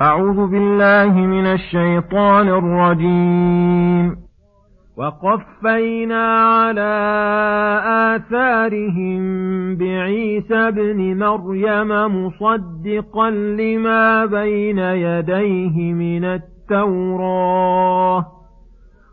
أعوذ بالله من الشيطان الرجيم. وقفينا على آثارهم بعيسى ابن مريم مصدقا لما بين يديه من التوراه.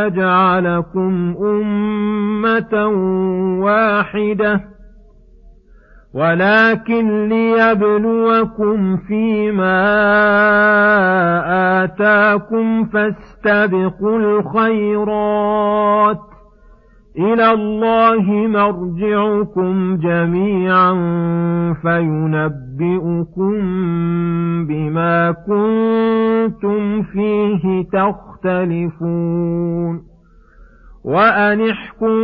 الله لجعلكم أمة واحدة ولكن ليبلوكم فيما آتاكم فاستبقوا الخيرات إلى الله مرجعكم جميعا فينبئكم بما كنتم فيه تختلفون. وأنحكم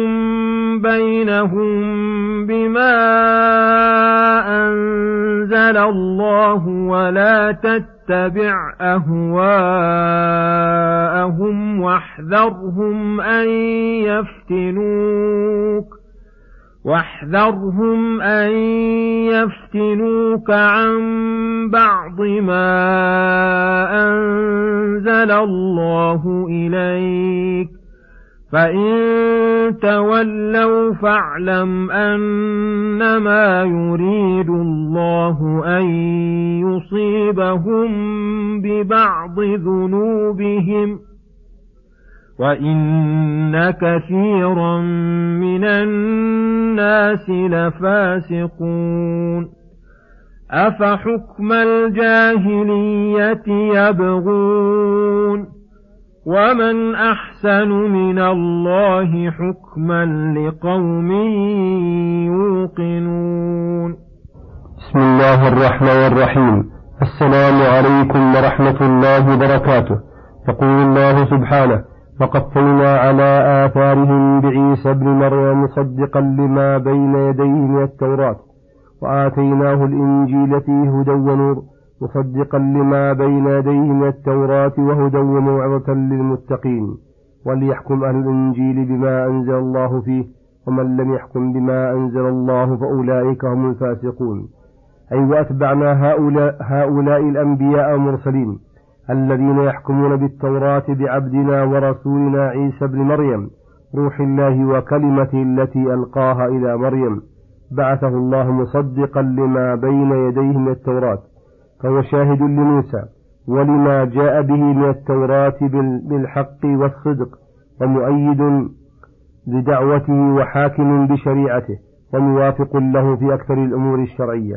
بينهم بما أنزل الله ولا تتبع أهواءهم واحذرهم أن يفتنوك واحذرهم أن يفتنوك عن بعض ما أنزل الله إليك. فإن تولوا فاعلم أنما يريد الله أن يصيبهم ببعض ذنوبهم. وإن كثيرا من الناس لفاسقون أفحكم الجاهلية يبغون ومن أحسن من الله حكما لقوم يوقنون بسم الله الرحمن الرحيم. السلام عليكم ورحمة الله وبركاته. يقول الله سبحانه فقفينا على آثارهم بعيسى ابن مريم مصدقا لما بين يديه من التوراة وآتيناه الإنجيل فيه هدى ونور مصدقا لما بين يديه من التوراة وهدى وموعظة للمتقين وليحكم أهل الإنجيل بما أنزل الله فيه ومن لم يحكم بما أنزل الله فأولئك هم الفاسقون. أي وأتبعنا هؤلاء, هؤلاء الأنبياء المرسلين. الذين يحكمون بالتوراة بعبدنا ورسولنا عيسى بن مريم روح الله وكلمته التي ألقاها إلى مريم. بعثه الله مصدقا لما بين يديه من التوراة فهو شاهد لموسى ولما جاء به من التوراة بالحق والصدق ومؤيد لدعوته وحاكم بشريعته وموافق له في أكثر الأمور الشرعية.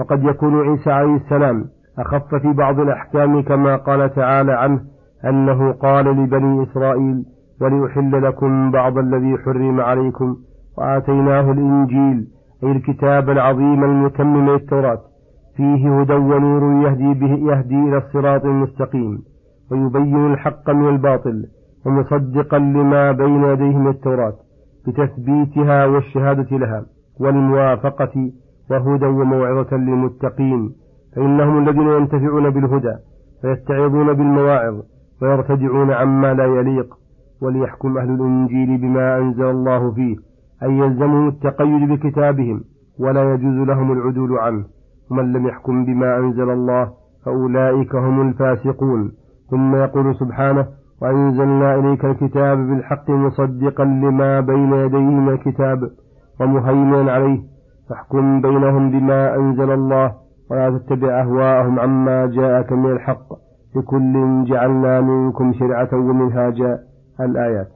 وقد يكون عيسى عليه السلام أخف في بعض الأحكام كما قال تعالى عنه أنه قال لبني إسرائيل وليحل لكم بعض الذي حرم عليكم وآتيناه الإنجيل أي الكتاب العظيم المتمم للتوراة فيه هدى ونور يهدي به يهدي إلى الصراط المستقيم ويبين الحق من الباطل ومصدقا لما بين يديه من التوراة بتثبيتها والشهادة لها والموافقة وهدى وموعظة للمتقين فإنهم الذين ينتفعون بالهدى فيتعظون بالمواعظ ويرتدعون عما لا يليق. وليحكم أهل الإنجيل بما أنزل الله فيه أي يلزمهم التقيد بكتابهم ولا يجوز لهم العدول عنه. ومن لم يحكم بما أنزل الله فأولئك هم الفاسقون. ثم يقول سبحانه وأنزلنا إليك الكتاب بالحق مصدقا لما بين يديه من الكتاب ومهيمنا عليه. فاحكم بينهم بما أنزل الله ولا تتبع أهواءهم عما جاءك من الحق. لكل جعلنا منكم شرعة ومنهاجا. الآيات.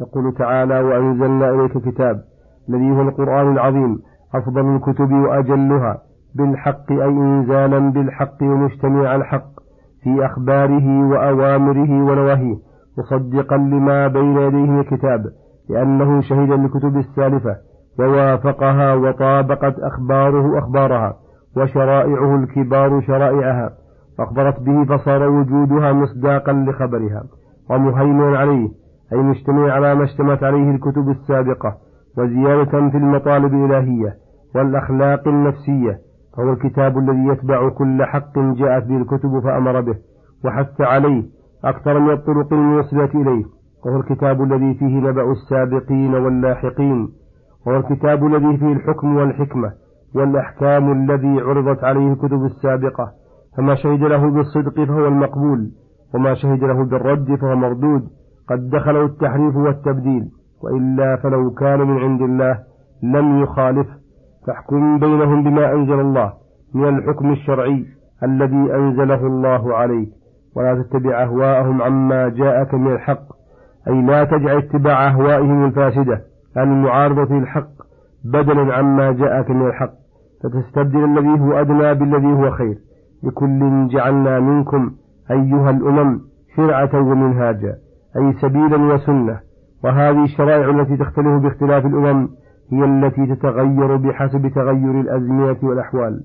يقول تعالى وأنزلنا إليك الكتاب الذي هو القرآن العظيم أفضل الكتب وأجلها بالحق أي إنزالا بالحق ومجتمع الحق في أخباره وأوامره ونواهيه مصدقا لما بين يديه من الكتاب لأنه شهد للكتب السالفة ووافقها وطابقت أخباره أخبارها. وشرائعه الكبار شرائعها فأخبرت به فصار وجودها مصداقا لخبرها. ومهيمنا عليه أي مجتمع على ما اشتمت عليه الكتب السابقة وزيادة في المطالب الإلهية والأخلاق النفسية. فهو الكتاب الذي يتبع كل حق جاءت به الكتب فأمر به وحث عليه أكثر من الطرق الموصلة إليه. وهو الكتاب الذي فيه نبأ السابقين واللاحقين. وهو الكتاب الذي فيه الحكم والحكمة. والأحكام الذي عرضت عليه الكتب السابقة. فما شهد له بالصدق فهو المقبول وما شهد له بالرد فهو مردود. قد دخله التحريف والتبديل وإلا فلو كان من عند الله لم يخالف. فاحكم بينهم بما أنزل الله من الحكم الشرعي الذي أنزله الله عليك. ولا تتبع أهواءهم عما جاءك من الحق. أي لا تجعل اتباع أهوائهم الفاسدة المعارضة للحق بدلا عما جاءك من الحق. فتستبدل الذي هو أدنى بالذي هو خير. لكل جعلنا منكم أيها الأمم شرعة ومنهاجا أي سبيلا وسنة. وهذه الشرائع التي تختلف باختلاف الأمم هي التي تتغير بحسب تغير الأزمنة والأحوال.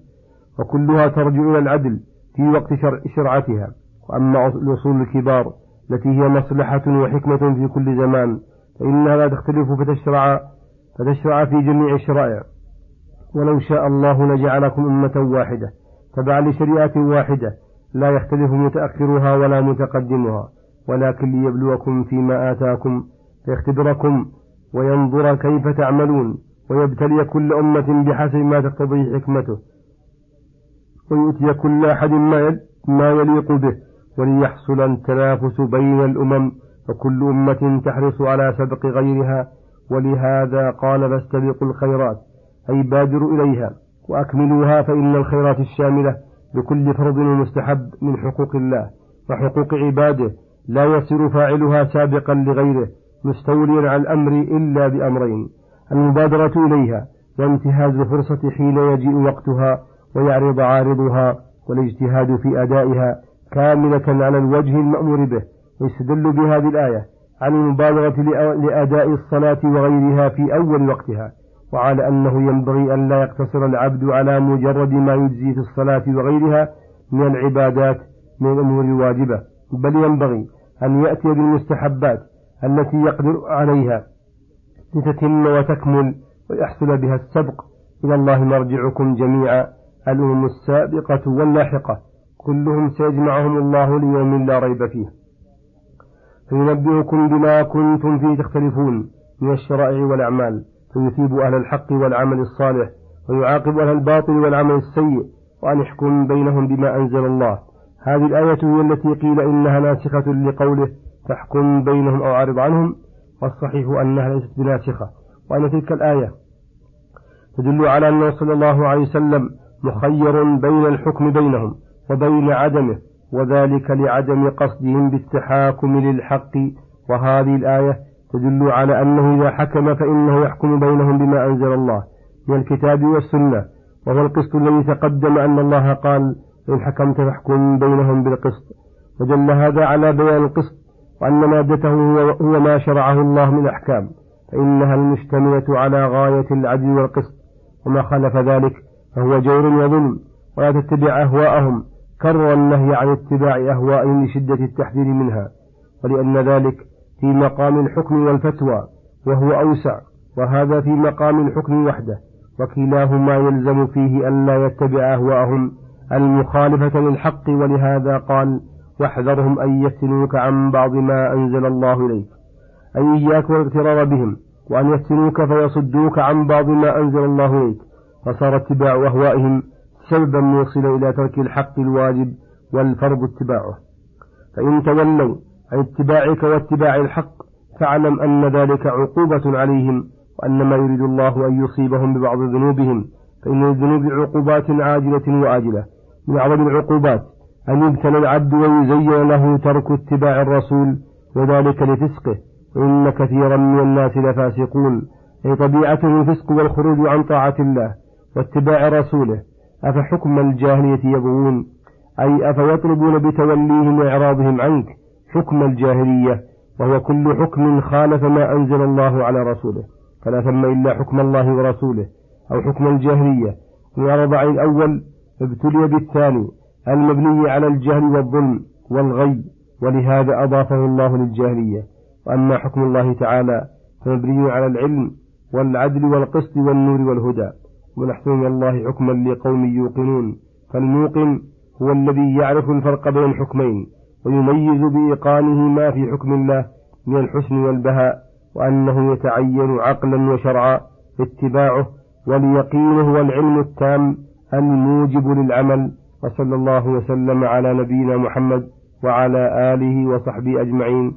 وكلها ترجع إلى العدل في وقت شرع شرعتها. وأما الأصول الكبار التي هي مصلحة وحكمة في كل زمان فإنها لا تختلف فتشرع فتشرع في جميع الشرائع. ولو شاء الله لجعلكم أمة واحدة تبعا لشريعة واحدة لا يختلف متأخرها ولا متقدمها ولكن ليبلوكم فيما آتاكم فيختبركم وينظر كيف تعملون ويبتلي كل أمة بحسب ما تقتضيه حكمته. ويؤتي كل أحد ما يليق به وليحصل التنافس بين الأمم فكل أمة تحرص على سبق غيرها ولهذا قال فاستبقوا الخيرات. أي بادروا إليها وأكملوها فإن الخيرات الشاملة بكل فرض ومستحب من حقوق الله وحقوق عباده لا يصير فاعلها سابقا لغيره مستوليا على الأمر إلا بأمرين المبادرة إليها وانتهاز الفرصة حين يجيء وقتها ويعرض عارضها والاجتهاد في أدائها كاملة على الوجه المأمور به ويستدل بهذه الآية عن المبادرة لأداء الصلاة وغيرها في أول وقتها. وعلى أنه ينبغي أن لا يقتصر العبد على مجرد ما يجزي في الصلاة وغيرها من العبادات من الأمور الواجبة بل ينبغي أن يأتي بالمستحبات التي يقدر عليها لتتم وتكمل ويحصل بها السبق. إلى الله مرجعكم جميعا الأمم السابقة واللاحقة كلهم سيجمعهم الله ليوم لا ريب فيه. فينبئكم بما كنتم فيه تختلفون من الشرائع والأعمال. فيثيب أهل الحق والعمل الصالح ويعاقب أهل الباطل والعمل السيء وأن يحكم بينهم بما أنزل الله. هذه الآية هي التي قيل إنها ناسخة لقوله تحكم بينهم أو أعرض عنهم والصحيح أنها ليست بناسخة. وأن تلك الآية تدل على أنه صلى الله عليه وسلم مخير بين الحكم بينهم وبين عدمه وذلك لعدم قصدهم بالتحاكم للحق. وهذه الآية تدل على أنه إذا حكم فإنه يحكم بينهم بما أنزل الله من الكتاب والسنة. وهو القسط الذي تقدم أن الله قال إن حكمت فاحكم بينهم بالقسط. ودل هذا على بيان القسط وأن مادته هو ما شرعه الله من أحكام. فإنها المشتملة على غاية العدل والقسط. وما خالف ذلك فهو جور وظلم. ولا تتبع أهواءهم كرر النهي عن اتباع أهوائهم لشدة التحذير منها. ولأن ذلك في مقام الحكم والفتوى وهو أوسع وهذا في مقام الحكم وحده وكلاهما يلزم فيه ألا يتبع أهواءهم. المخالفة للحق ولهذا قال واحذرهم أن يفتنوك عن بعض ما أنزل الله إليك أي إياك والاغترار بهم وأن يفتنوك فيصدوك عن بعض ما أنزل الله إليك. فصار اتباع أهوائهم سببا يوصل إلى ترك الحق الواجب والفرض اتباعه. فإن تولوا عن اتباعك واتباع الحق فاعلم أن ذلك عقوبة عليهم وأن ما يريد الله أن يصيبهم ببعض ذنوبهم فإن الذنوب عقوبات عاجلة وآجلة. من أعظم العقوبات أن يبتلى العبد ويزين له ترك اتباع الرسول وذلك لفسقه وإن كثيرا من الناس لفاسقون. أي طبيعتهم الفسق والخروج عن طاعة الله واتباع رسوله. أفحكم الجاهلية يبغون؟ أي أفيطلبون بتوليهم وإعراضهم عنك؟ حكم الجاهلية وهو كل حكم خالف ما أنزل الله على رسوله. فلا ثم إلا حكم الله ورسوله أو حكم الجاهلية. عن الأول ابتلي بالثاني المبني على الجهل والظلم والغي ولهذا أضافه الله للجاهلية. وأما حكم الله تعالى فمبني على العلم والعدل والقسط والنور والهدى. ونحن من الله حكما لقوم يوقنون. فالموقن هو الذي يعرف الفرق بين الحكمين ويميز بإيقانه ما في حكم الله من الحسن والبهاء وأنه يتعين عقلا وشرعا اتباعه واليقين هو العلم التام الموجب للعمل وصلى الله وسلم على نبينا محمد وعلى آله وصحبه أجمعين.